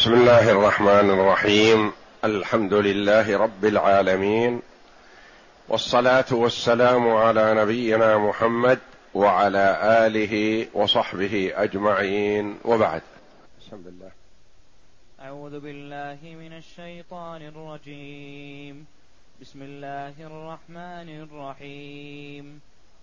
بسم الله الرحمن الرحيم. الحمد لله رب العالمين. والصلاة والسلام على نبينا محمد وعلى آله وصحبه أجمعين. وبعد. بسم الله أعوذ بالله من الشيطان الرجيم. بسم الله الرحمن الرحيم.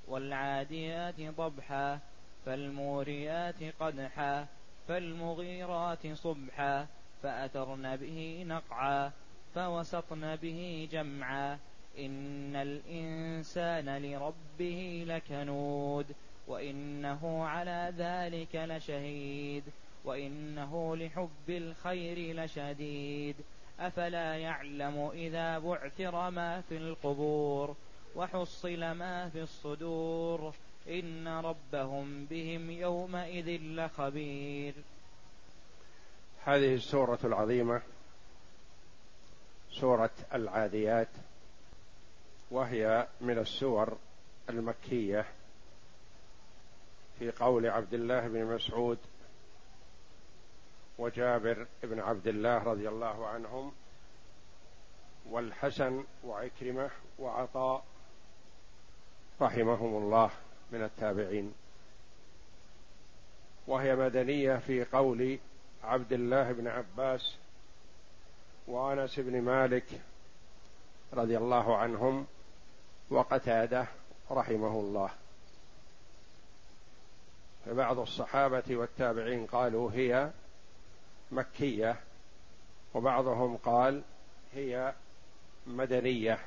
والعاديات ضبحا فالموريات قدحا فالمغيرات صبحا فأثرن به نقعا فوسطن به جمعا. إن الإنسان لربه لكنود وإنه على ذلك لشهيد وإنه لحب الخير لشديد. أفلا يعلم إذا بعثر ما في القبور وحصل ما في الصدور. إن ربهم بهم يومئذ لخبير. هذه السورة العظيمة سورة العاديات وهي من السور المكية في قول عبد الله بن مسعود وجابر بن عبد الله رضي الله عنهم والحسن وعكرمة وعطاء رحمهم الله. من التابعين. وهي مدنية في قول عبد الله بن عباس وأنس بن مالك رضي الله عنهم وقتادة رحمه الله. فبعض الصحابة والتابعين قالوا هي مكية وبعضهم قال هي مدنية.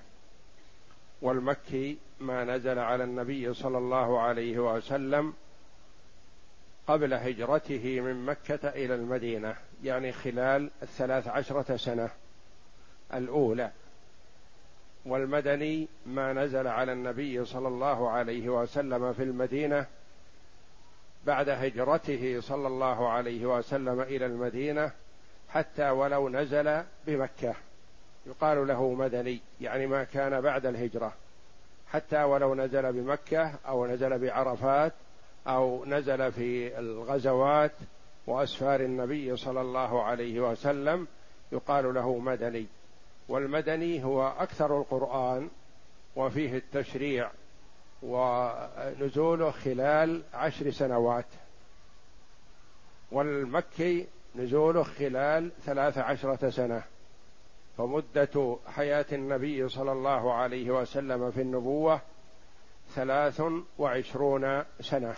والمكي ما نزل على النبي صلى الله عليه وسلم قبل هجرته من مكة إلى المدينة يعني خلال الثلاث عشرة سنة الأولى. والمدني ما نزل على النبي صلى الله عليه وسلم في المدينة بعد هجرته صلى الله عليه وسلم إلى المدينة حتى ولو نزل بمكة. يقال له مدني يعني ما كان بعد الهجرة. حتى ولو نزل بمكة أو نزل بعرفات أو نزل في الغزوات وأسفار النبي صلى الله عليه وسلم يقال له مدني. والمدني هو أكثر القرآن وفيه التشريع ونزوله خلال عشر سنوات. والمكي نزوله خلال ثلاث عشرة سنة. فمدة حياة النبي صلى الله عليه وسلم في النبوة ثلاث وعشرون سنة.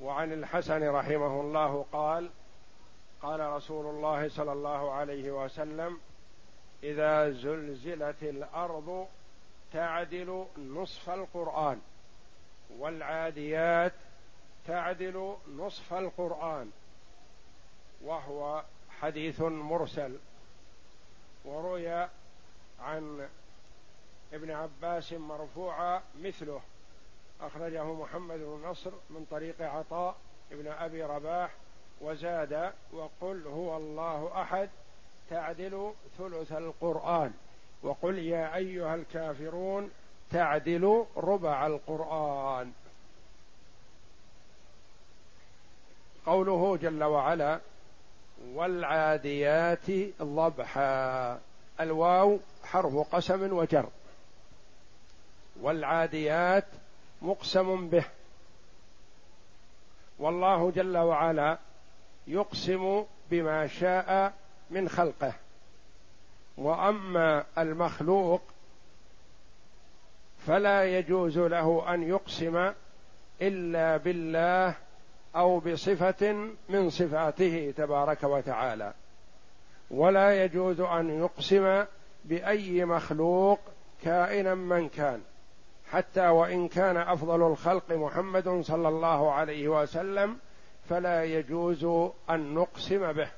وعن الحسن رحمه الله قال قال رسول الله صلى الله عليه وسلم إذا زلزلت الأرض تعدل نصف القرآن والعاديات تعدل نصف القرآن وهو حديث مرسل وروي عن ابن عباس مرفوعا مثله. أخرجه محمد بن نصر من طريق عطاء ابن أبي رباح وزاد وقل هو الله أحد تعدل ثلث القرآن. وقل يا أيها الكافرون تعدل ربع القرآن. قوله جل وعلا والعاديات ضبحا. الواو حرف قسم وجر. والعاديات مقسم به. والله جل وعلا يقسم بما شاء من خلقه. وأما المخلوق فلا يجوز له أن يقسم إلا بالله أو بصفة من صفاته تبارك وتعالى. ولا يجوز أن يقسم بأي مخلوق كائنا من كان. حتى وإن كان أفضل الخلق محمد صلى الله عليه وسلم فلا يجوز أن نقسم به.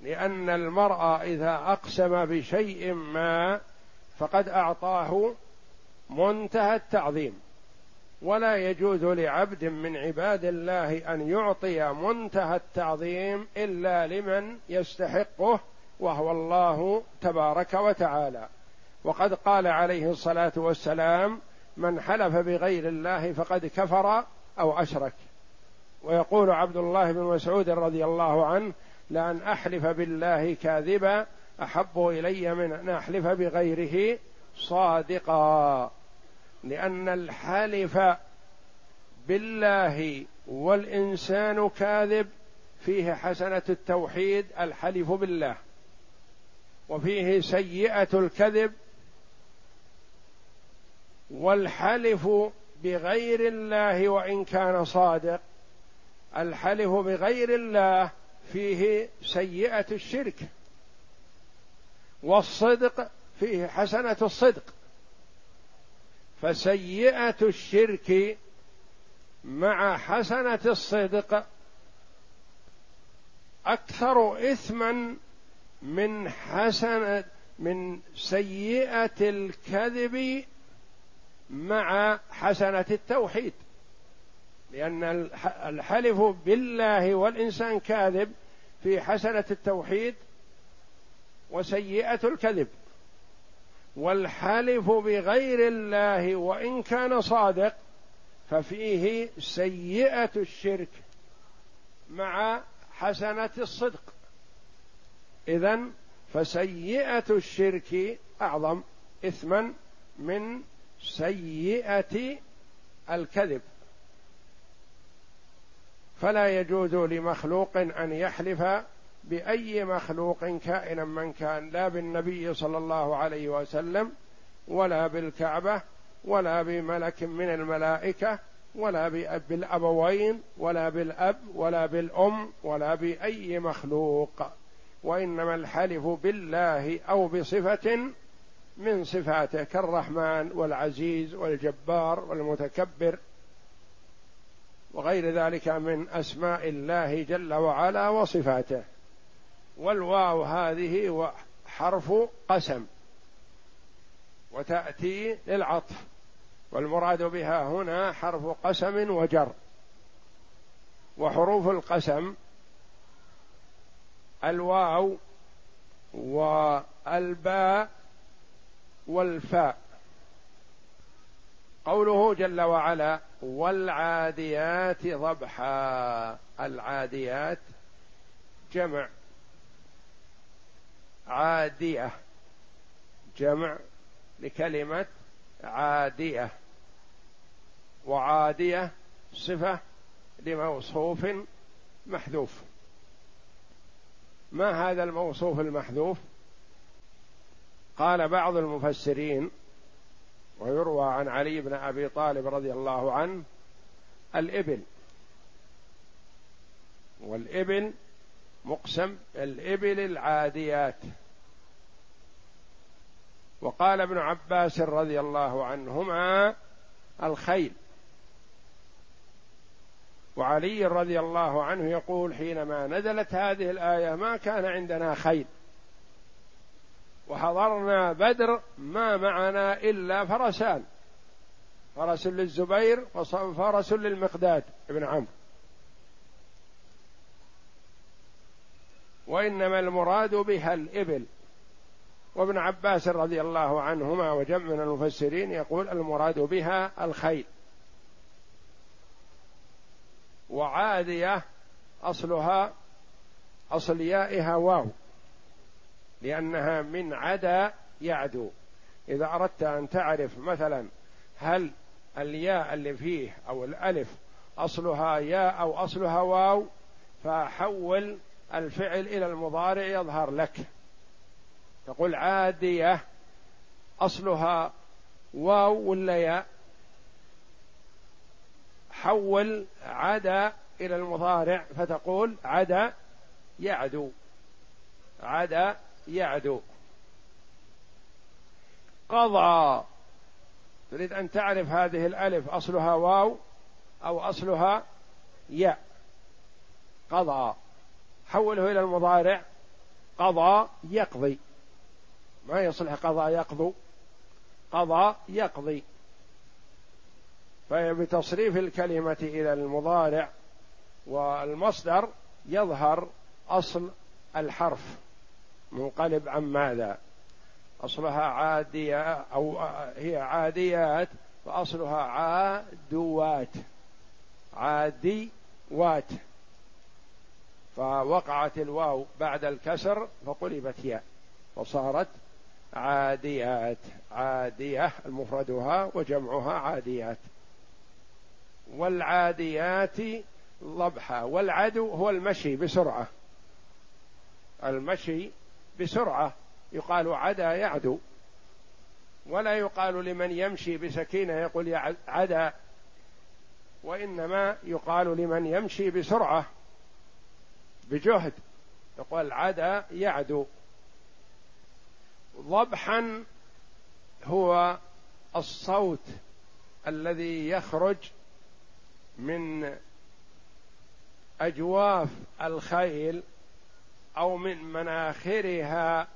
لأن المرء إذا أقسم بشيء ما فقد أعطاه منتهى التعظيم. ولا يجوز لعبد من عباد الله أن يعطي منتهى التعظيم إلا لمن يستحقه وهو الله تبارك وتعالى. وقد قال عليه الصلاة والسلام من حلف بغير الله فقد كفر أو أشرك ويقول عبد الله بن مسعود رضي الله عنه لأن أحلف بالله كاذبا أحب إلي من أن أحلف بغيره صادقا لأن الحلف بالله والإنسان كاذب فيه حسنة التوحيد الحلف بالله. وفيه سيئة الكذب والحلف بغير الله وإن كان صادق. الحلف بغير الله فيه سيئة الشرك. والصدق فيه حسنة الصدق. فسيئة الشرك مع حسنة الصدق أكثر إثما من حسنة من سيئة الكذب مع حسنة التوحيد. لأن الحلف بالله والإنسان كاذب في حسنة التوحيد وسيئة الكذب. والحلف بغير الله وإن كان صادق ففيه سيئة الشرك مع حسنة الصدق. إذا فسيئة الشرك أعظم إثما من سيئة الكذب. فلا يجوز لمخلوق أن يحلف بأي مخلوق كائنا من كان لا بالنبي صلى الله عليه وسلم ولا بالكعبة ولا بملك من الملائكة ولا بالابوين ولا بالأب ولا بالأم ولا بأي مخلوق. وإنما الحلف بالله أو بصفة من صفاته كالرحمن والعزيز والجبار والمتكبر وغير ذلك من أسماء الله جل وعلا وصفاته. والواو هذه حرف قسم وتأتي للعطف والمراد بها هنا حرف قسم وجر. وحروف القسم الواو والباء والفاء. قوله جل وعلا والعاديات ضبحا. العاديات جمع. عادية. جمع لكلمة عادية. وعادية صفة لموصوف محذوف. ما هذا الموصوف المحذوف؟ قال بعض المفسرين ويروى عن علي بن أبي طالب رضي الله عنه الإبل. والإبل مقسم الإبل العاديات. وقال ابن عباس رضي الله عنهما الخيل. وعلي رضي الله عنه يقول حينما نزلت هذه الآية ما كان عندنا خيل. وحضرنا بدر ما معنا إلا فرسان. فرس للزبير وفرس للمقداد ابن عمرو. وإنما المراد بها الإبل. وابن عباس رضي الله عنهما وجمع من المفسرين يقول المراد بها الخيل. وعادية أصلها أصل يائها واو لأنها من عدا يعدو. إذا أردت أن تعرف مثلا هل الياء اللي فيه أو الألف أصلها ياء أو أصلها واو فحول الفعل إلى المضارع يظهر لك. تقول عادية أصلها واو ولا ياء؟ حول عدا إلى المضارع فتقول عدا يعدو. عدا يعدو. قضى. تريد أن تعرف هذه الألف أصلها واو أو أصلها ياء. قضى. حوله إلى المضارع قضى يقضي. ما يصلح قضى يقضو قضى يقضي. فبتصريف الكلمة إلى المضارع والمصدر يظهر أصل الحرف. منقلب عن ماذا؟ أصلها عادية أو هي عاديات فأصلها عادوات. عادي وات فوقعت الواو بعد الكسر فقلبت ياء وصارت عاديات عادية المفردها وجمعها عاديات. والعاديات ضبحا والعدو هو المشي بسرعة. المشي بسرعة يقال عدا يعدو. ولا يقال لمن يمشي بسكينة يقول عدا. وإنما يقال لمن يمشي بسرعة. بجهد. يقول عدا يعدو. ضبحا هو الصوت الذي يخرج من أجواف الخيل أو من مناخرها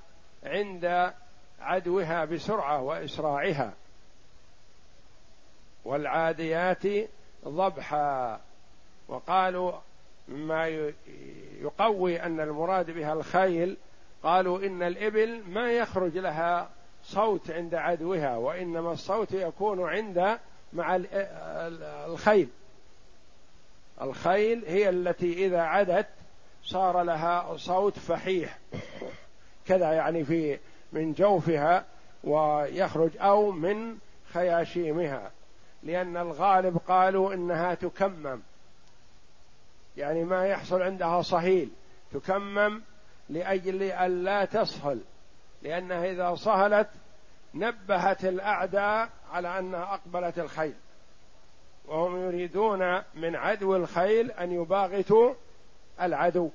عند عدوها بسرعة وإسراعها. والعاديات ضبحا. وقالوا ما يقوي أن المراد بها الخيل قالوا إن الإبل ما يخرج لها صوت عند عدوها وإنما الصوت يكون عند مع الخيل. الخيل هي التي إذا عدت صار لها صوت فحيح. كذا يعني في من جوفها ويخرج أو من خياشيمها. لأن الغالب قالوا إنها تكمم. يعني ما يحصل عندها صهيل تكمم لأجل أن لا تصهل لأنها إذا صهلت نبهت الأعداء على أنها أقبلت الخيل. وهم يريدون من عدو الخيل أن يباغتوا العدو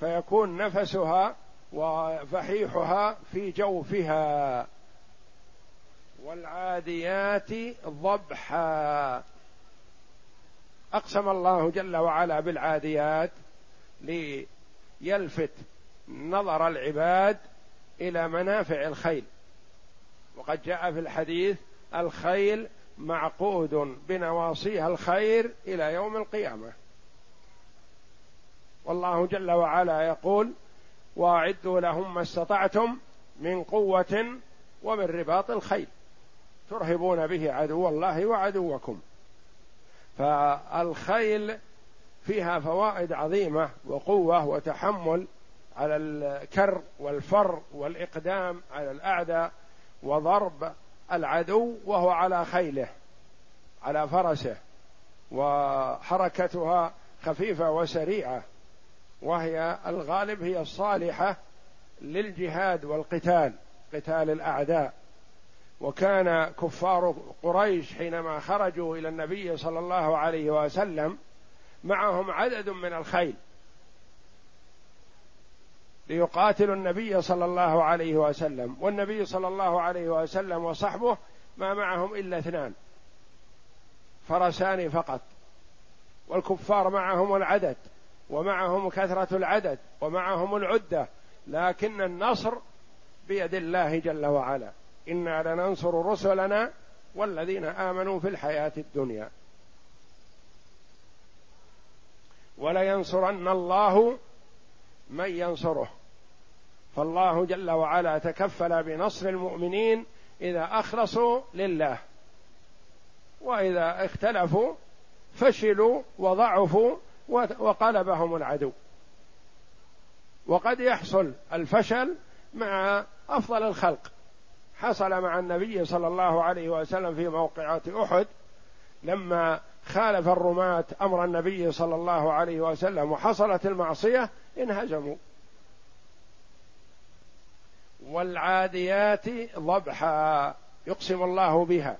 فيكون نفسها وفحيحها في جوفها. والعاديات ضبحا. أقسم الله جل وعلا بالعاديات ليلفت نظر العباد إلى منافع الخيل. وقد جاء في الحديث الخيل معقود بنواصيها الخير إلى يوم القيامة. والله جل وعلا يقول واعدوا لهم ما استطعتم من قوة ومن رباط الخيل. ترهبون به عدو الله وعدوكم. فالخيل فيها فوائد عظيمة وقوة وتحمل على الكر والفر والإقدام على الاعداء وضرب العدو وهو على خيله على فرسه وحركتها خفيفة وسريعة وهي الغالب هي الصالحة للجهاد والقتال قتال الأعداء. وكان كفار قريش حينما خرجوا إلى النبي صلى الله عليه وسلم معهم عدد من الخيل ليقاتلوا النبي صلى الله عليه وسلم والنبي صلى الله عليه وسلم وصحبه ما معهم إلا اثنان فرسان فقط والكفار معهم العدد ومعهم كثرة العدد ومعهم العدة لكن النصر بيد الله جل وعلا. أنا لننصر رسلنا والذين آمنوا في الحياة الدنيا. ولينصرن الله من ينصره. فالله جل وعلا تكفل بنصر المؤمنين إذا أخلصوا لله. وإذا اختلفوا فشلوا وضعفوا وقلبهم العدو. وقد يحصل الفشل مع أفضل الخلق. حصل مع النبي صلى الله عليه وسلم في موقعات أحد لما خالف الرماة أمر النبي صلى الله عليه وسلم وحصلت المعصية انهزموا. والعاديات ضبحا يقسم الله بها.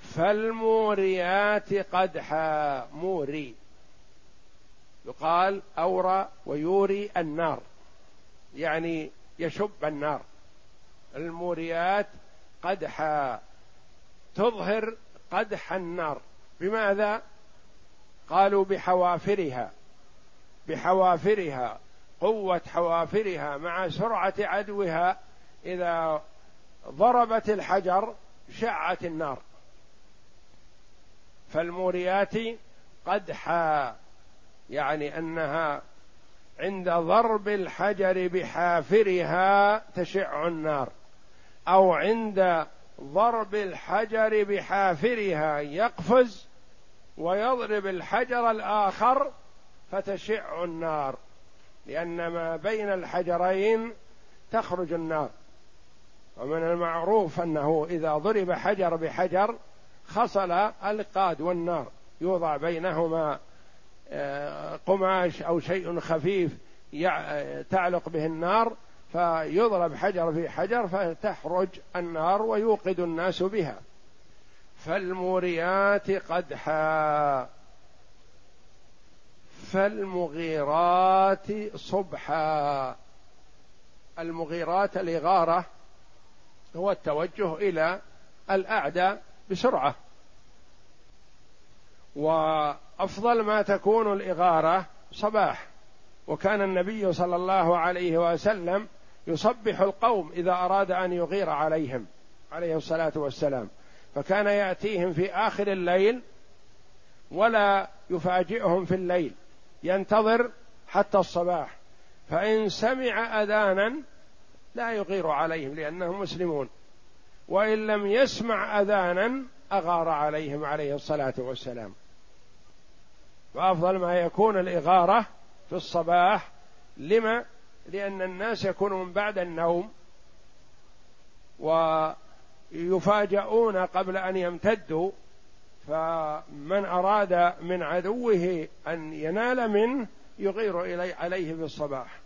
فالموريات قدحا موري. يقال أورى ويوري النار. يعني يشب النار. الموريات قدحا تظهر قدح النار. بماذا؟ قالوا بحوافرها بحوافرها قوة حوافرها مع سرعة عدوها إذا ضربت الحجر شعت النار. فالموريات قدحا يعني أنها عند ضرب الحجر بحافرها تشع النار. أو عند ضرب الحجر بحافرها يقفز ويضرب الحجر الآخر فتشع النار. لأن ما بين الحجرين تخرج النار. ومن المعروف أنه إذا ضرب حجر بحجر خصل القاد والنار. يوضع بينهما قماش أو شيء خفيف تعلق به النار فيضرب حجر في حجر فتخرج النار ويوقد الناس بها. فالموريات قدحا. فالمغيرات صبحا. المغيرات الإغارة هو التوجه إلى الأعداء بسرعة. وأفضل ما تكون الإغارة صباح. وكان النبي صلى الله عليه وسلم يصبح القوم إذا أراد أن يغير عليهم عليه الصلاة والسلام. فكان يأتيهم في آخر الليل ولا يفاجئهم في الليل ينتظر حتى الصباح. فإن سمع أذانا لا يغير عليهم لأنهم مسلمون. وإن لم يسمع أذانا أغار عليهم عليه الصلاة والسلام. وأفضل ما يكون الإغارة في الصباح. لما؟ لأن الناس يكونون بعد النوم ويفاجؤون قبل أن يمتدوا. فمن أراد من عدوه أن ينال منه يغير إلي عليه في الصباح.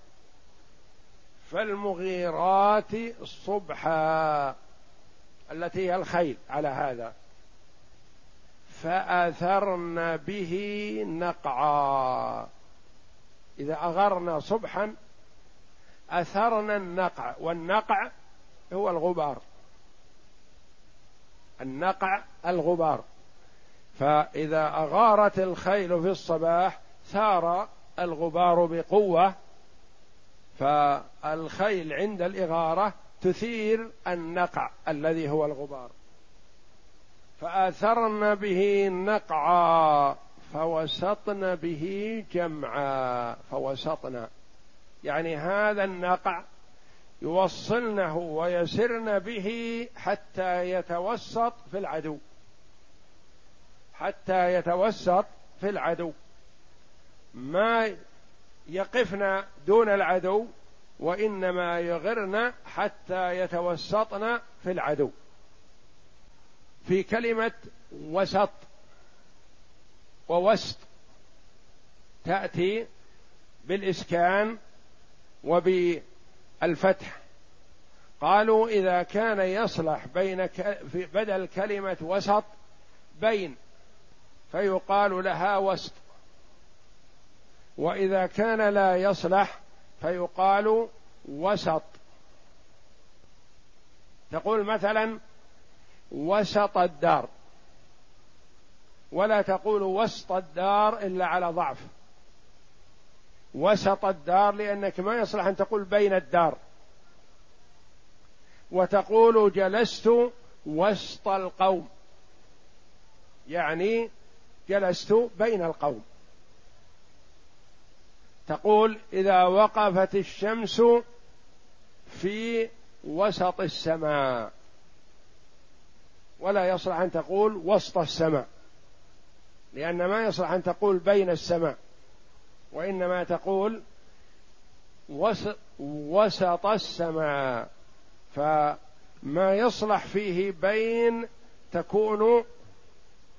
فالمغيرات صبحا التي هي الخيل على هذا. فأثرن به نقعا. إذا أغرنا صبحا أثرنا النقع والنقع هو الغبار. النقع الغبار. فإذا أغارت الخيل في الصباح ثار الغبار بقوة فالخيل عند الإغارة تثير النقع الذي هو الغبار. فآثرن به نقعا فوسطن به جمعا فوسطن. يعني هذا النقع يوصلنه ويسرن به حتى يتوسط في العدو. حتى يتوسط في العدو. ما يقفن دون العدو وإنما يغرن حتى يتوسطن في العدو. في كلمة وسط ووسط تأتي بالإسكان وبالفتح. قالوا إذا كان يصلح بين بدل كلمة وسط بين فيقال لها وسط. وإذا كان لا يصلح فيقال وسط. تقول مثلا وسط الدار. ولا تقول وسط الدار إلا على ضعف. وسط الدار لأنك ما يصلح أن تقول بين الدار. وتقول جلست وسط القوم. يعني جلست بين القوم. تقول إذا وقفت الشمس في وسط السماء. ولا يصلح أن تقول وسط السماء. لأن ما يصلح أن تقول بين السماء وإنما تقول وسط, السماء. فما يصلح فيه بين تكون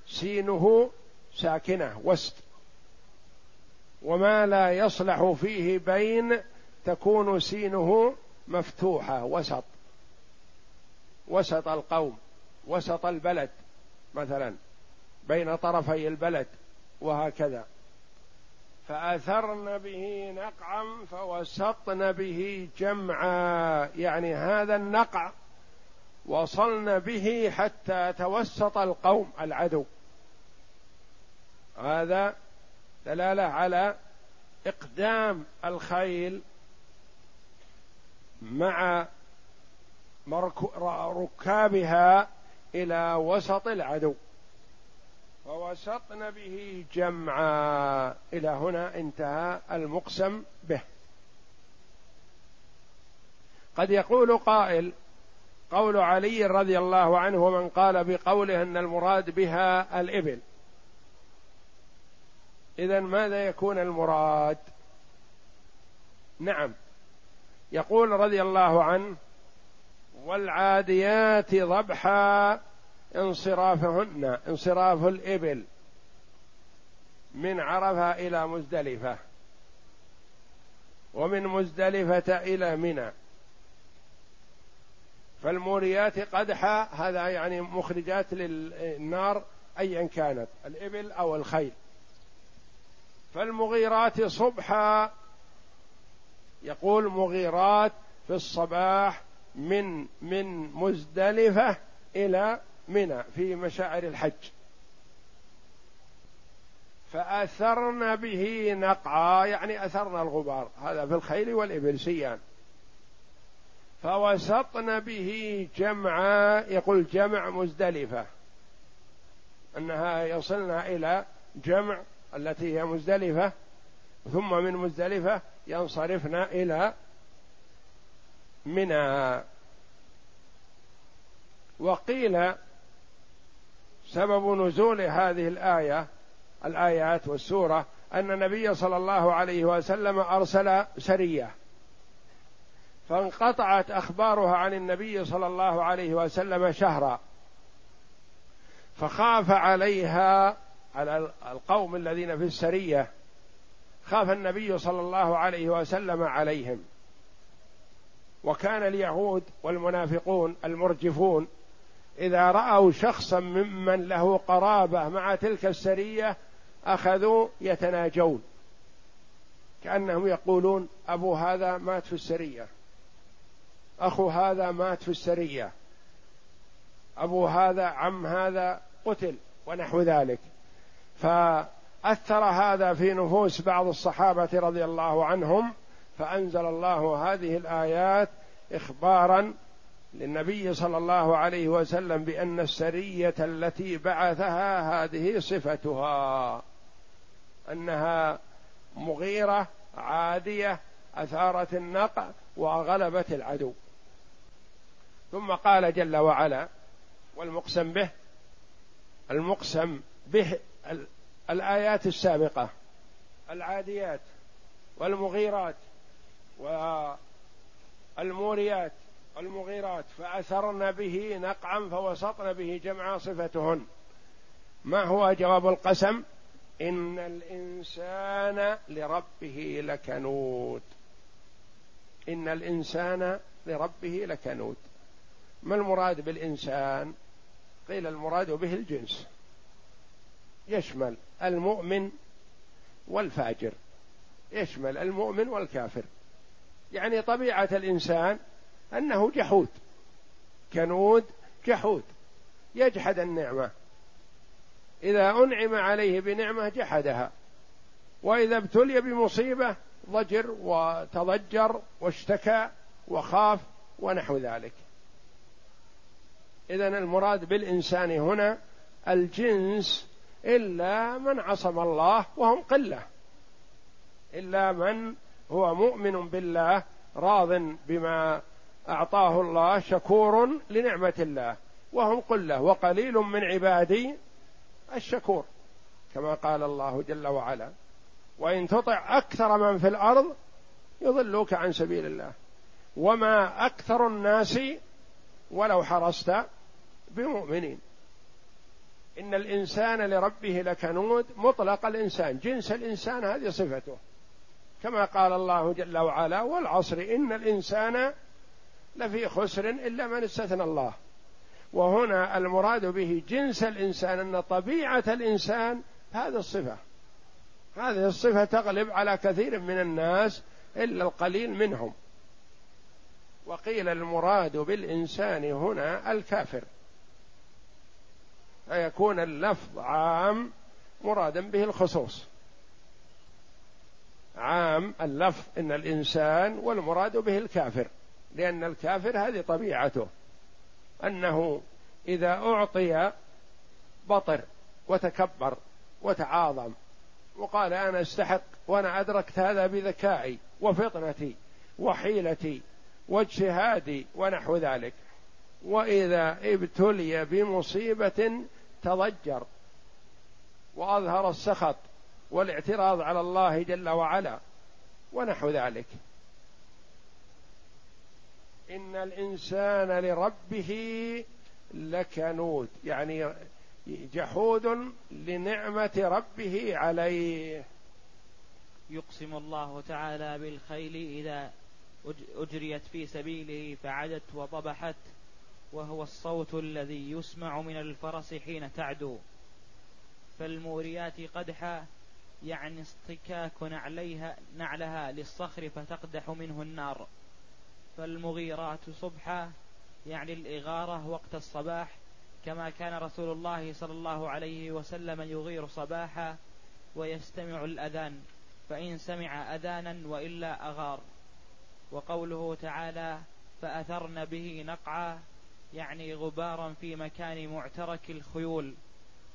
سينه ساكنة وسط. وما لا يصلح فيه بين تكون سينه مفتوحة وسط. وسط القوم. وسط البلد مثلا بين طرفي البلد وهكذا. فأثرن به نقعا فوسطن به جمعا. يعني هذا النقع وصلن به حتى توسط القوم العدو. هذا دلالة على إقدام الخيل مع ركابها إلى وسط العدو. فوسطن به جمعا. إلى هنا انتهى المقسم به. قد يقول قائل قول علي رضي الله عنه ومن قال بقوله إن المراد بها الإبل. إذا ماذا يكون المراد؟ نعم. يقول رضي الله عنه والعاديات ضبحا انصرافهن انصراف الإبل من عرفة إلى مزدلفة ومن مزدلفة إلى منى. فالموريات قدحا هذا يعني مخرجات للنار أيا كانت الإبل أو الخيل. فالمغيرات صبحا يقول مغيرات في الصباح من من مزدلفة إلى منى في مشاعر الحج. فأثرن به نقعا يعني أثرن الغبار هذا في الخيل والإبل سيان. فوسطن به جمعا يقول جمع مزدلفة أنها يصلنا إلى جمع التي هي مزدلفة ثم من مزدلفة ينصرفن إلى منى وقيل سبب نزول هذه الآية الآيات والسورة أن النبي صلى الله عليه وسلم أرسل سرية فانقطعت أخبارها عن النبي صلى الله عليه وسلم شهرا فخاف عليها على القوم الذين في السرية خاف النبي صلى الله عليه وسلم عليهم. وكان اليهود والمنافقون المرجفون إذا رأوا شخصا ممن له قرابة مع تلك السرية أخذوا يتناجون. كأنهم يقولون أبو هذا مات في السرية أخو هذا مات في السرية أبو هذا عم هذا قتل ونحو ذلك. فأثر هذا في نفوس بعض الصحابة رضي الله عنهم فأنزل الله هذه الآيات اخبارا للنبي صلى الله عليه وسلم بأن السرية التي بعثها هذه صفتها أنها مغيرة عادية أثارت النقع وغلبت العدو. ثم قال جل وعلا والمقسم به المقسم به الآيات السابقة العاديات والمغيرات. والموريات المغيرات فأثرن به نقعا فوسطن به جمعا صفتهن. ما هو جواب القسم؟ إن الإنسان لربه لكنود إن الإنسان لربه لكنود ما المراد بالإنسان؟ قيل المراد به الجنس. يشمل المؤمن والفاجر. يشمل المؤمن والكافر. يعني طبيعة الإنسان أنه جحود. كنود جحود. يجحد النعمة. إذا أنعم عليه بنعمة جحدها. وإذا ابتلي بمصيبة ضجر وتضجر واشتكى وخاف ونحو ذلك. إذا المراد بالإنسان هنا الجنس إلا من عصم الله وهم قلة. إلا من هو مؤمن بالله راض بما أعطاه الله شكور لنعمة الله. وهم قلة وقليل من عبادي الشكور كما قال الله جل وعلا وإن تطع أكثر من في الأرض يضلوك عن سبيل الله وما أكثر الناس ولو حرصت بمؤمنين. إن الإنسان لربه لكنود مطلق الإنسان جنس الإنسان هذه صفته. كما قال الله جل وعلا والعصر إن الإنسان لفي خسر إلا من استثنى الله. وهنا المراد به جنس الإنسان أن طبيعة الإنسان هذه الصفة. هذه الصفة تغلب على كثير من الناس إلا القليل منهم. وقيل المراد بالإنسان هنا الكافر. فيكون اللفظ عام مرادا به الخصوص. عام اللفظ إن الإنسان والمراد به الكافر لأن الكافر هذه طبيعته أنه إذا أعطي بطر وتكبر وتعاظم وقال أنا أستحق وأنا أدركت هذا بذكائي وفطنتي وحيلتي واجتهادي ونحو ذلك. وإذا ابتلي بمصيبة تضجر وأظهر السخط والاعتراض على الله جل وعلا ونحو ذلك. إن الإنسان لربه لكنود يعني جحود لنعمة ربه عليه. يقسم الله تعالى بالخيل إذا أجريت في سبيله فعدت وضبحت وهو الصوت الذي يسمع من الفرس حين تعدو. فالموريات قدحا يعني اصطكاك نعليها نعلها للصخر فتقدح منه النار. فالمغيرات صبحا يعني الإغارة وقت الصباح كما كان رسول الله صلى الله عليه وسلم يغير صباحا ويستمع الأذان فإن سمع أذانا وإلا أغار. وقوله تعالى فأثرن به نقعا يعني غبارا في مكان معترك الخيول.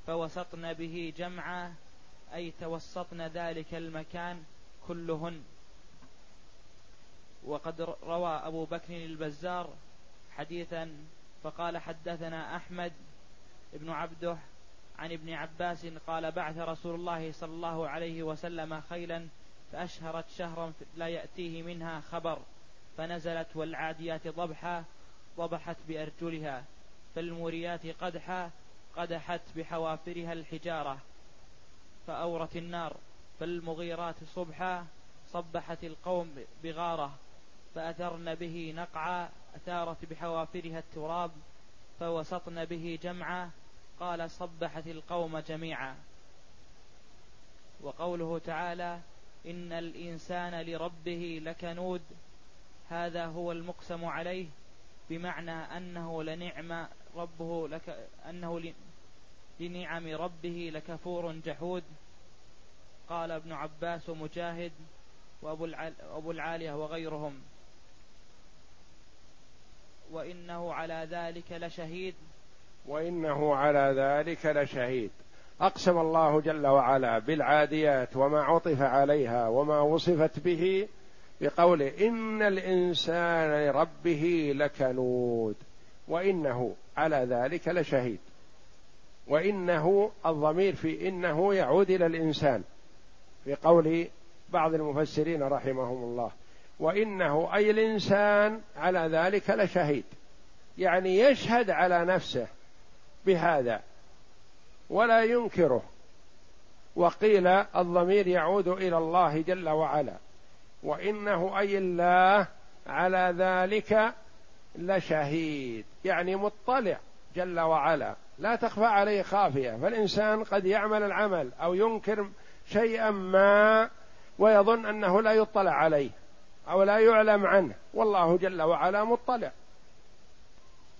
فوسطن به جمعا أي توسطن ذلك المكان كلهن. وقد روى أبو بكر البزار حديثا فقال حدثنا أحمد بن عبده عن ابن عباس قال بعث رسول الله صلى الله عليه وسلم خيلا فأشهرت شهرا لا يأتيه منها خبر فنزلت والعاديات ضبحا ضبحت بأرجلها فالموريات قدحا قدحت بحوافرها الحجارة. فأورت النار فالمغيرات صبحا صبحت القوم بغارة فأثرن به نقعا أثارت بحوافرها التراب فوسطن به جمعا قال صبحت القوم جميعا. وقوله تعالى إن الإنسان لربه لكنود هذا هو المقسم عليه بمعنى أنه لنعم ربه لك أنه لنعم ربه لكفور جحود. قال ابن عباس ومجاهد وأبو العالية وغيرهم. وإنه على ذلك لشهيد. وإنه على ذلك لشهيد. أقسم الله جل وعلا بالعاديات وما عطف عليها وما وصفت به بقوله إن الإنسان لربه لكنود. وإنه على ذلك لشهيد. وإنه الضمير في إنه يعود إلى الإنسان في قول بعض المفسرين رحمهم الله. وإنه أي الإنسان على ذلك لشهيد. يعني يشهد على نفسه بهذا ولا ينكره. وقيل الضمير يعود إلى الله جل وعلا. وإنه أي الله على ذلك لشهيد. يعني مطلع جل وعلا. لا تخفى عليه خافية. فالإنسان قد يعمل العمل أو ينكر شيئا ما ويظن أنه لا يطلع عليه أو لا يعلم عنه. والله جل وعلا مطلع.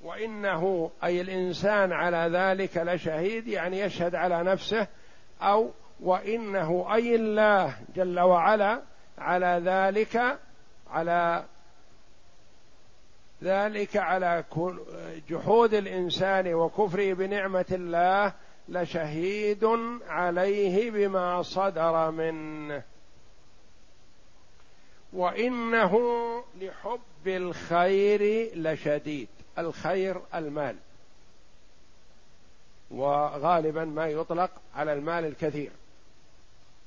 وإنه أي الإنسان على ذلك لشهيد يعني يشهد على نفسه أو وإنه أي الله جل وعلا على ذلك على ذلك على جحود الإنسان وكفره بنعمة الله لشهيد عليه بما صدر منه. وإنه لحب الخير لشديد الخير المال. وغالبا ما يطلق على المال الكثير.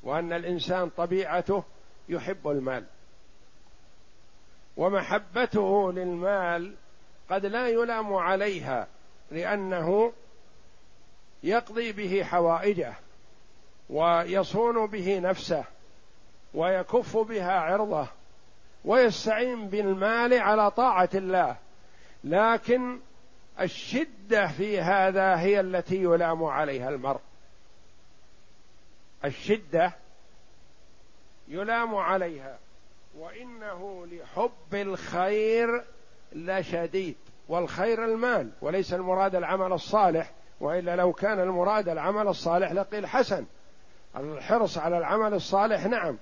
وأن الإنسان طبيعته يحب المال. ومحبته للمال قد لا يلام عليها لأنه يقضي به حوائجه ويصون به نفسه ويكف بها عرضه ويستعين بالمال على طاعة الله. لكن الشدة في هذا هي التي يلام عليها المرء. الشدة يلام عليها. وإنه لحب الخير لشديد والخير المال وليس المراد العمل الصالح وإلا لو كان المراد العمل الصالح لقيل حسن. الحرص على العمل الصالح نعم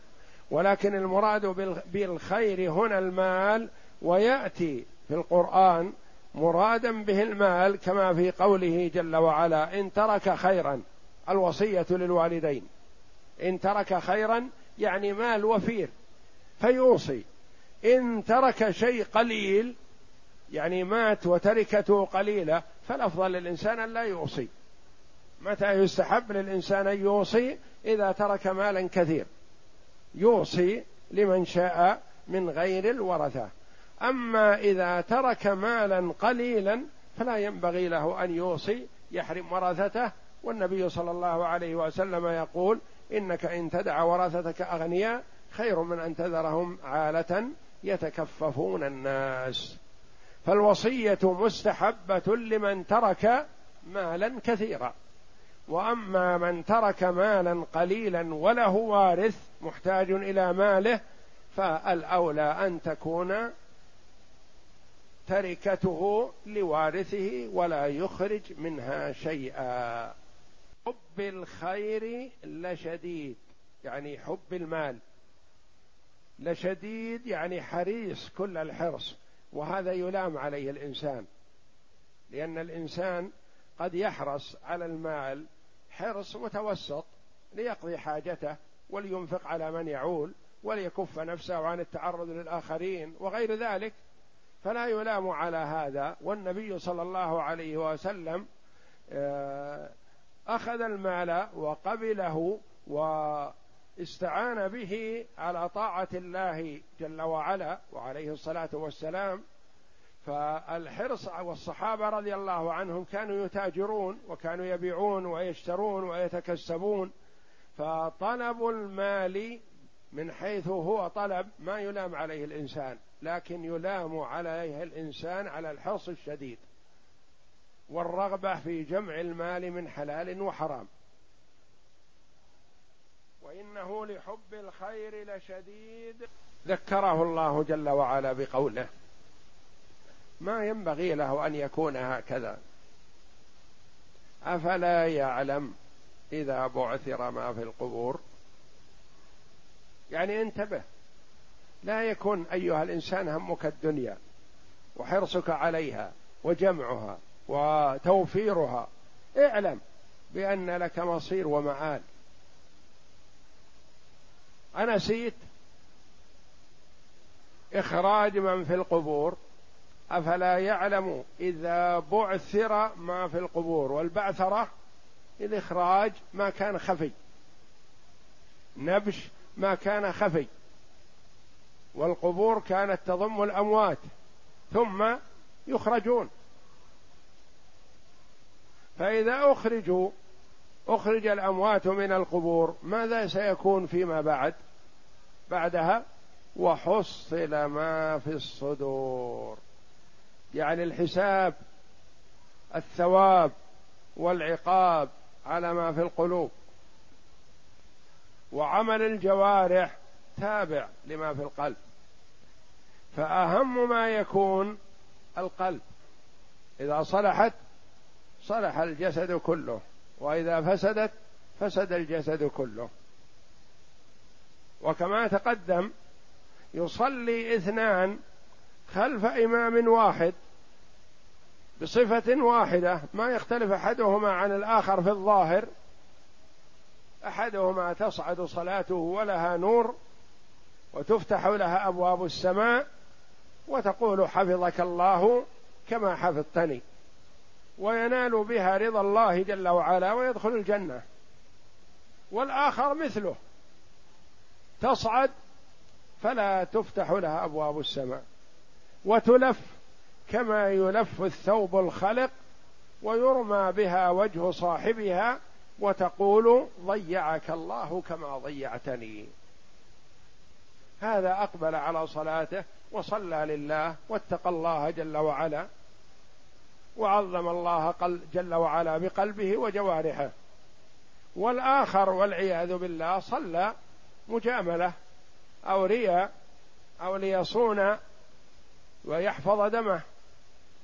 ولكن المراد بالخير هنا المال ويأتي في القرآن مرادا به المال كما في قوله جل وعلا إن ترك خيرا الوصية للوالدين. إن ترك خيرا يعني مال وفير. فيوصي. إن ترك شيء قليل يعني مات وتركته قليلة فالأفضل للإنسان أن لا يوصي. متى يستحب للإنسان أن يوصي؟ إذا ترك مالا كثير يوصي لمن شاء من غير الورثة. أما إذا ترك مالا قليلا فلا ينبغي له أن يوصي يحرم ورثته. والنبي صلى الله عليه وسلم يقول إنك إن تدع ورثتك أغنياء خير من أن تذرهم عالة يتكففون الناس. فالوصية مستحبة لمن ترك مالا كثيرا. وأما من ترك مالا قليلا وله وارث محتاج إلى ماله فالأولى أن تكون تركته لوارثه ولا يخرج منها شيئا. حب الخير لشديد يعني حب المال. لشديد يعني حريص كل الحرص وهذا يلام عليه الإنسان. لأن الإنسان قد يحرص على المال حرص متوسط ليقضي حاجته ولينفق على من يعول وليكف نفسه عن التعرض للآخرين وغير ذلك. فلا يلام على هذا. والنبي صلى الله عليه وسلم آه، أخذ المال وقبله واستعان به على طاعة الله جل وعلا وعليه الصلاة والسلام. فالحرص والصحابة رضي الله عنهم كانوا يتاجرون وكانوا يبيعون ويشترون ويتكسبون. فطلب المال من حيث هو طلب ما يلام عليه الإنسان لكن يلام عليه الإنسان على الحرص الشديد والرغبة في جمع المال من حلال وحرام. وإنه لحب الخير لشديد. ذكره الله جل وعلا بقوله ما ينبغي له أن يكون هكذا. أفلا يعلم إذا بعثر ما في القبور؟ يعني انتبه لا يكن أيها الإنسان همك الدنيا وحرصك عليها وجمعها وتوفيرها. اعلم بأن لك مصير ومآل. انسيت إخراج من في القبور. أفلا يعلم إذا بعثر ما في القبور. والبعثرة الإخراج ما كان خفي. نبش ما كان خفي. والقبور كانت تضم الأموات. ثم يخرجون. فإذا أخرجوا أخرج الأموات من القبور ماذا سيكون فيما بعد؟ بعدها وحصل ما في الصدور. يعني الحساب الثواب والعقاب على ما في القلوب. وعمل الجوارح تابع لما في القلب. فأهم ما يكون القلب. إذا صلحت صلح الجسد كله. وإذا فسدت فسد الجسد كله. وكما تقدم يصلي اثنان خلف إمام واحد بصفة واحدة ما يختلف أحدهما عن الآخر في الظاهر أحدهما تصعد صلاته ولها نور وتفتح لها أبواب السماء وتقول حفظك الله كما حفظتني وينال بها رضا الله جل وعلا ويدخل الجنة. والآخر مثله. تصعد فلا تفتح لها أبواب السماء وتلف كما يلف الثوب الخلق ويرمى بها وجه صاحبها وتقول ضيعك الله كما ضيعتني. هذا أقبل على صلاته وصلى لله واتقى الله جل وعلا وعظم الله جل وعلا بقلبه وجوارحه. والآخر والعياذ بالله صلى مجاملة أو رياء أو ليصون ويحفظ دمه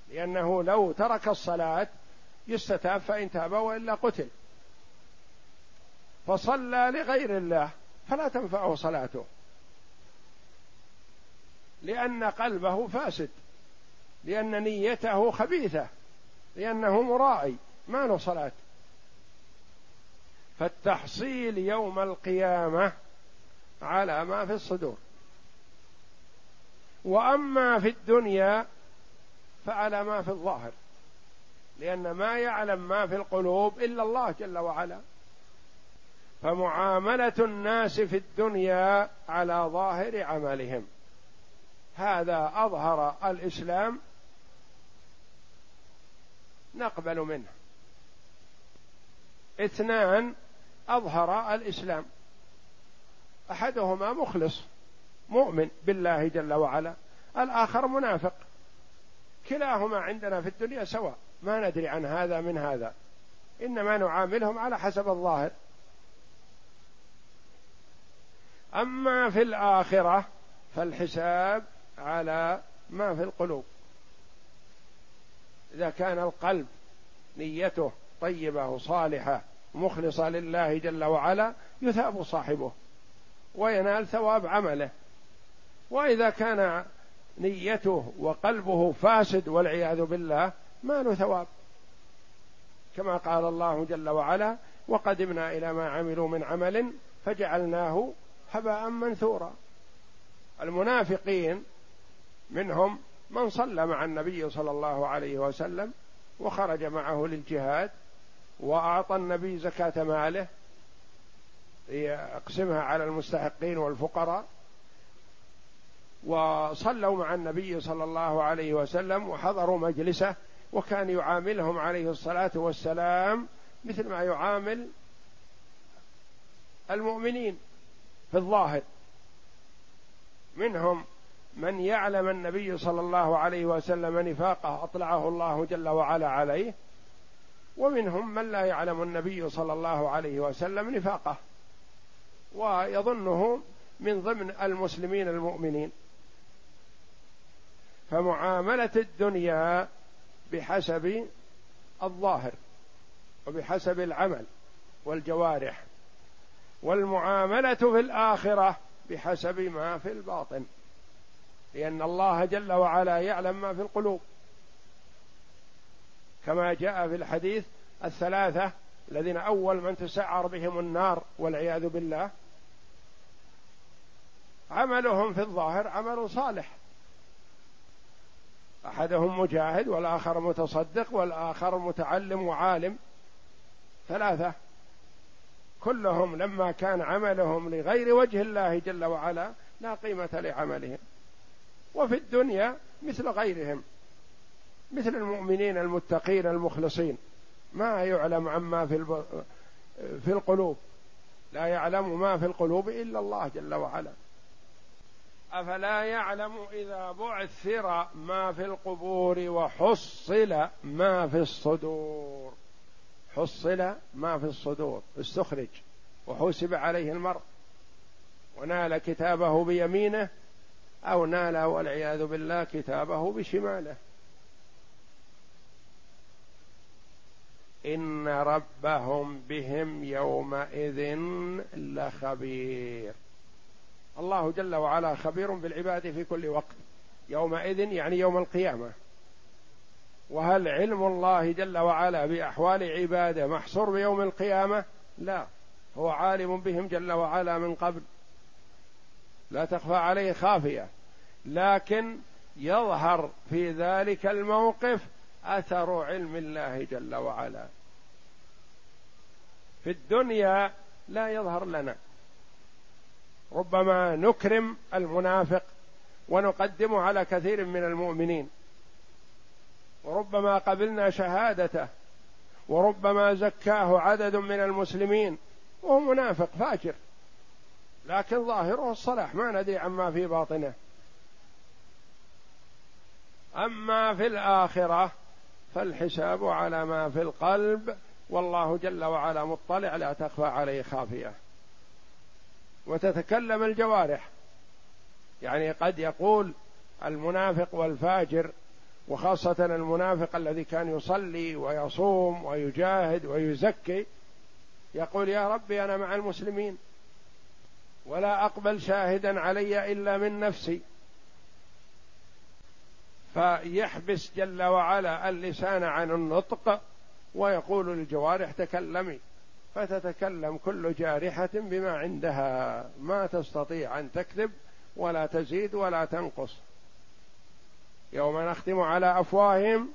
لأنه لو ترك الصلاة يستتاب فإن تاب وإلا قتل. فصلى لغير الله فلا تنفعه صلاته لأن قلبه فاسد لأن نيته خبيثة لأنه مرائي ما له صلاة. فالتحصيل يوم القيامة على ما في الصدور. وأما في الدنيا فعلى ما في الظاهر لأن ما يعلم ما في القلوب إلا الله جل وعلا. فمعاملة الناس في الدنيا على ظاهر عملهم. هذا أظهر الإسلام نقبل منه. اثنان أظهر الإسلام. أحدهما مخلص مؤمن بالله جل وعلا الآخر منافق. كلاهما عندنا في الدنيا سواء ما ندري عن هذا من هذا. إنما نعاملهم على حسب الظاهر. أما في الآخرة فالحساب على ما في القلوب. إذا كان القلب نيته طيبة وصالحة مخلصة لله جل وعلا يثاب صاحبه. وينال ثواب عمله. وإذا كان نيته وقلبه فاسد والعياذ بالله ما له ثواب. كما قال الله جل وعلا وقدمنا إلى ما عملوا من عمل فجعلناه هباء منثورا. المنافقين منهم من صلى مع النبي صلى الله عليه وسلم وخرج معه للجهاد وأعطى النبي زكاة ماله ليقسمها على المستحقين والفقراء وصلوا مع النبي صلى الله عليه وسلم وحضروا مجلسه وكان يعاملهم عليه الصلاة والسلام مثل ما يعامل المؤمنين في الظاهر. منهم من يعلم النبي صلى الله عليه وسلم نفاقه أطلعه الله جل وعلا عليه ومنهم من لا يعلم النبي صلى الله عليه وسلم نفاقه. ويظنه من ضمن المسلمين المؤمنين. فمعاملة الدنيا بحسب الظاهر وبحسب العمل والجوارح والمعاملة في الآخرة بحسب ما في الباطن لأن الله جل وعلا يعلم ما في القلوب. كما جاء في الحديث الثلاثة الذين أول من تسعر بهم النار والعياذ بالله عملهم في الظاهر عمل صالح. أحدهم مجاهد والآخر متصدق والآخر متعلم وعالم. ثلاثة. كلهم لما كان عملهم لغير وجه الله جل وعلا لا قيمة لعملهم. وفي الدنيا مثل غيرهم. مثل المؤمنين المتقين المخلصين. ما يعلم عما في في القلوب. لا يعلم ما في القلوب إلا الله جل وعلا. أفلا يعلم إذا بعثر ما في القبور وحصل ما في الصدور؟ حصل ما في الصدور استخرج. وحسب عليه المرء. ونال كتابه بيمينه أو نال والعياذ بالله كتابه بشماله. إن ربهم بهم يومئذ لخبير. الله جل وعلا خبير بالعباد في كل وقت يومئذ يعني يوم القيامة. وهل علم الله جل وعلا بأحوال عباده محصور بيوم القيامة؟ لا هو عالم بهم جل وعلا من قبل. لا تخفى عليه خافية. لكن يظهر في ذلك الموقف أثر علم الله جل وعلا. في الدنيا لا يظهر لنا. ربما نكرم المنافق ونقدمه على كثير من المؤمنين. وربما قبلنا شهادته وربما زكاه عدد من المسلمين وهو منافق فاجر. لكن ظاهره الصلاح ما ندري عما في باطنه. أما في الآخرة فالحساب على ما في القلب والله جل وعلا مطلع لا تخفى عليه خافية. وتتكلم الجوارح. يعني قد يقول المنافق والفاجر وخاصة المنافق الذي كان يصلي ويصوم ويجاهد ويزكي يقول يا ربي أنا مع المسلمين ولا أقبل شاهدا علي إلا من نفسي. فيحبس جل وعلا اللسان عن النطق ويقول للجوارح تكلمي. فتتكلم كل جارحة بما عندها. ما تستطيع أن تكذب ولا تزيد ولا تنقص. يوم نختم على أفواههم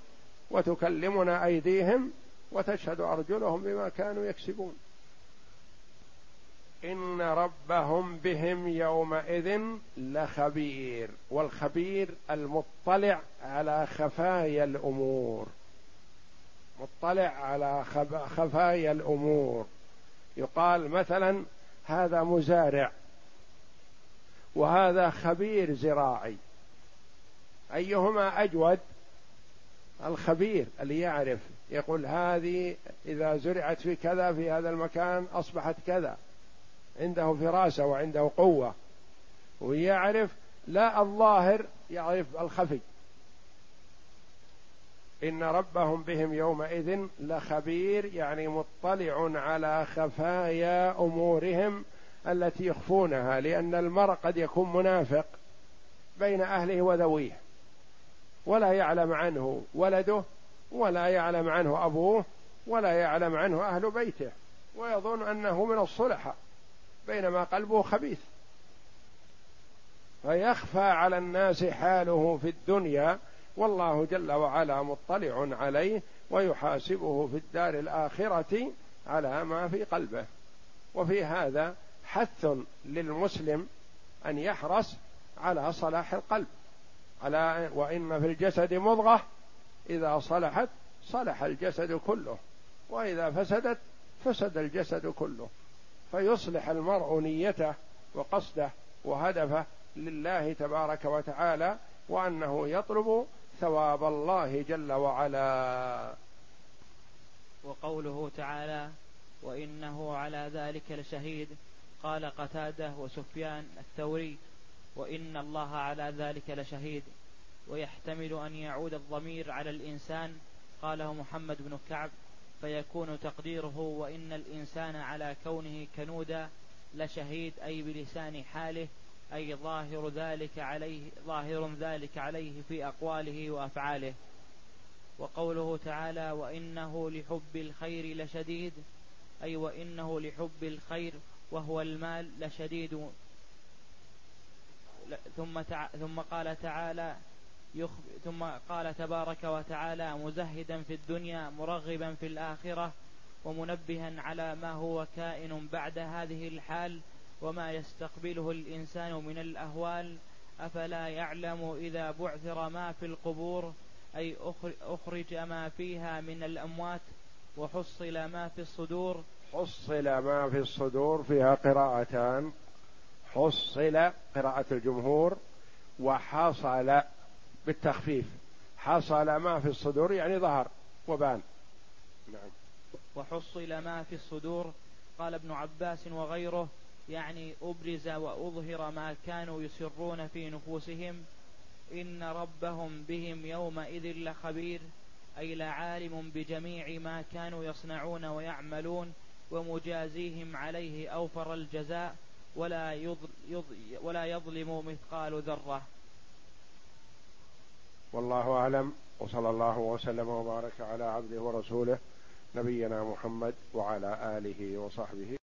وتكلمنا أيديهم وتشهد أرجلهم بما كانوا يكسبون. إن ربهم بهم يومئذ لخبير والخبير المطلع على خفايا الأمور. مطلع على خفايا الأمور. يقال مثلا هذا مزارع وهذا خبير زراعي. أيهما أجود؟ الخبير اللي يعرف يقول هذه إذا زرعت في كذا في هذا المكان أصبحت كذا. عنده فراسة وعنده قوة. ويعرف لا الظاهر يعرف الخفي. إن ربهم بهم يومئذ لخبير يعني مطلع على خفايا أمورهم التي يخفونها لأن المرء قد يكون منافق بين أهله وذويه ولا يعلم عنه ولده ولا يعلم عنه أبوه ولا يعلم عنه أهل بيته ويظن أنه من الصلحاء بينما قلبه خبيث. فيخفى على الناس حاله في الدنيا والله جل وعلا مطلع عليه ويحاسبه في الدار الآخرة على ما في قلبه. وفي هذا حث للمسلم أن يحرص على صلاح القلب. على وإن في الجسد مضغة إذا صلحت صلح الجسد كله وإذا فسدت فسد الجسد كله. فيصلح المرء نيته وقصده وهدفه لله تبارك وتعالى وأنه يطلب ثواب الله جل وعلا. وقوله تعالى وإنه على ذلك لشهيد. قال قتادة وسفيان الثوري وإن الله على ذلك لشهيد. ويحتمل أن يعود الضمير على الإنسان قاله محمد بن كعب. فيكون تقديره وإن الإنسان على كونه كنودا لشهيد أي بلسان حاله أي ظاهر ذلك عليه ظاهر ذلك عليه في أقواله وأفعاله. وقوله تعالى وإنه لحب الخير لشديد أي وإنه لحب الخير وهو المال لشديد. ثم ثم قال تعالى ثم قال تبارك وتعالى مزهدا في الدنيا مرغبا في الآخرة ومنبها على ما هو كائن بعد هذه الحال وما يستقبله الإنسان من الأهوال أفلا يعلم إذا بعثر ما في القبور أي أخرج ما فيها من الأموات وحصل ما في الصدور. حصل ما في الصدور فيها قراءتان. حصل قراءة الجمهور وحصل بالتخفيف. حصل ما في الصدور يعني ظهر وبان. نعم. وحصل ما في الصدور. قال ابن عباس وغيره يعني أبرز وأظهر ما كانوا يسرون في نفوسهم. إن ربهم بهم يومئذ لخبير أي لعالم بجميع ما كانوا يصنعون ويعملون ومجازيهم عليه أوفر الجزاء ولا يضل ولا يظلم مثقال ذرة. والله أعلم وصلى الله وسلم وبارك على عبده ورسوله نبينا محمد وعلى آله وصحبه